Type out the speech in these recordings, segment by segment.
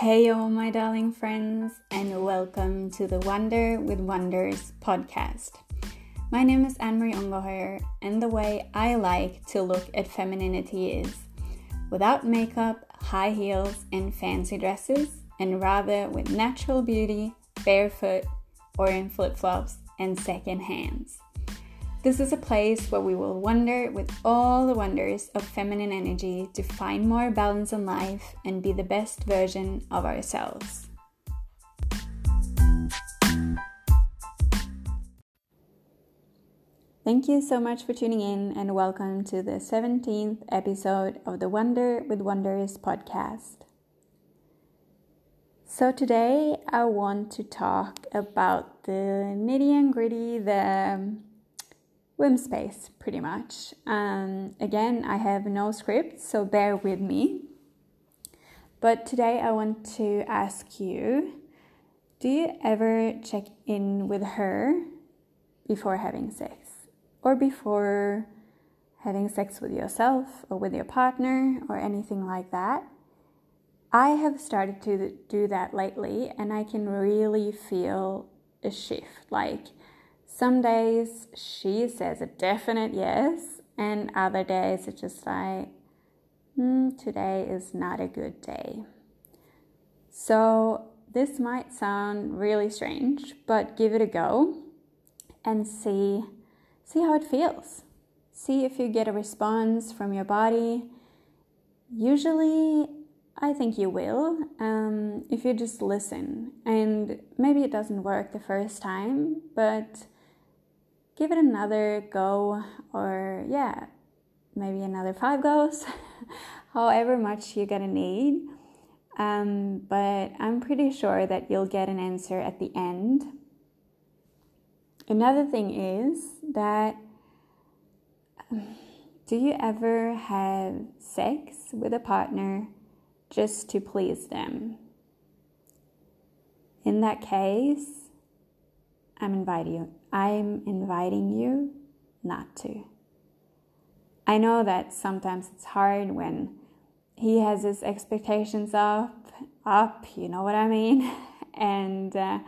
Hey, all my darling friends, and welcome to the Wonder with Wonders podcast. My name is Anne Marie Ungehoyer, and the way I like to look at femininity is without makeup, high heels, and fancy dresses, and rather with natural beauty, barefoot, or in flip flops and second hands. This is a place where we will wonder with all the wonders of feminine energy to find more balance in life and be the best version of ourselves. Thank you so much for tuning in and welcome to the 17th episode of the Wonder with Wonders podcast. So, today I want to talk about the nitty and gritty, the womb space pretty much. Um, again, I have no script, so bear with me. But today I want to ask you do you ever check in with her before having sex? Or before having sex with yourself or with your partner or anything like that? I have started to do that lately and I can really feel a shift. Like, some days she says a definite yes, and other days it's just like, mm, today is not a good day. So, this might sound really strange, but give it a go and see see how it feels. See if you get a response from your body. Usually, I think you will um, if you just listen. And maybe it doesn't work the first time, but give it another go, or yeah, maybe another five goes, however much you're gonna need. Um, but I'm pretty sure that you'll get an answer at the end. Another thing is that um, do you ever have sex with a partner just to please them? In that case, I'm inviting you. I'm inviting you not to. I know that sometimes it's hard when he has his expectations up, up. You know what I mean, and uh,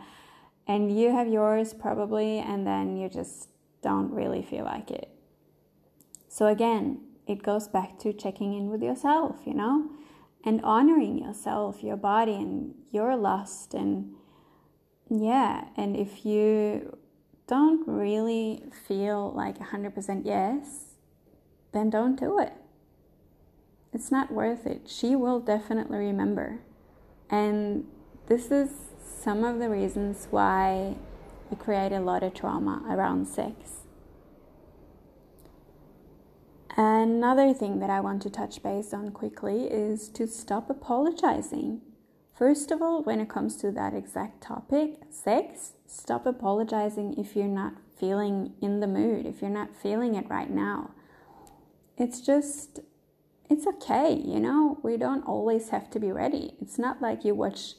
and you have yours probably, and then you just don't really feel like it. So again, it goes back to checking in with yourself, you know, and honoring yourself, your body, and your lust, and yeah, and if you don't really feel like 100% yes, then don't do it. It's not worth it. She will definitely remember. And this is some of the reasons why we create a lot of trauma around sex. Another thing that I want to touch base on quickly is to stop apologizing. First of all, when it comes to that exact topic, sex, stop apologizing if you're not feeling in the mood, if you're not feeling it right now. It's just, it's okay, you know? We don't always have to be ready. It's not like you watch,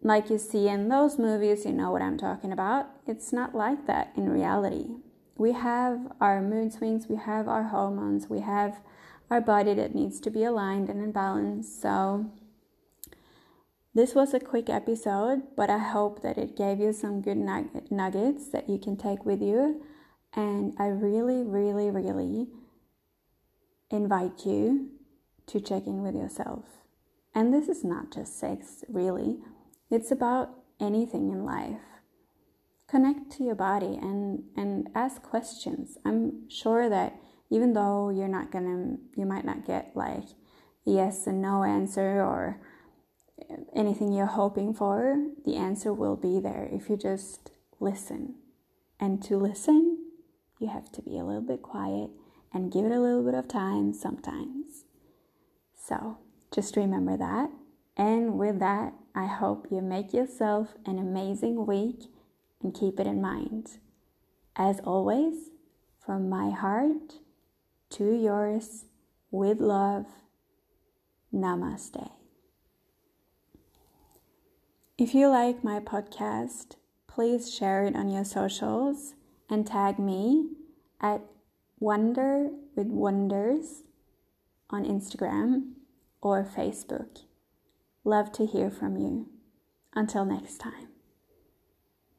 like you see in those movies, you know what I'm talking about. It's not like that in reality. We have our mood swings, we have our hormones, we have our body that needs to be aligned and in balance. So, this was a quick episode, but I hope that it gave you some good nuggets that you can take with you. And I really, really, really invite you to check in with yourself. And this is not just sex, really, it's about anything in life. Connect to your body and, and ask questions. I'm sure that even though you're not gonna, you might not get like yes and no answer or anything you're hoping for, the answer will be there if you just listen. And to listen, you have to be a little bit quiet and give it a little bit of time sometimes. So just remember that. And with that, I hope you make yourself an amazing week and keep it in mind. As always, from my heart to yours, with love, namaste. If you like my podcast, please share it on your socials and tag me at Wonder with Wonders on Instagram or Facebook. Love to hear from you. Until next time.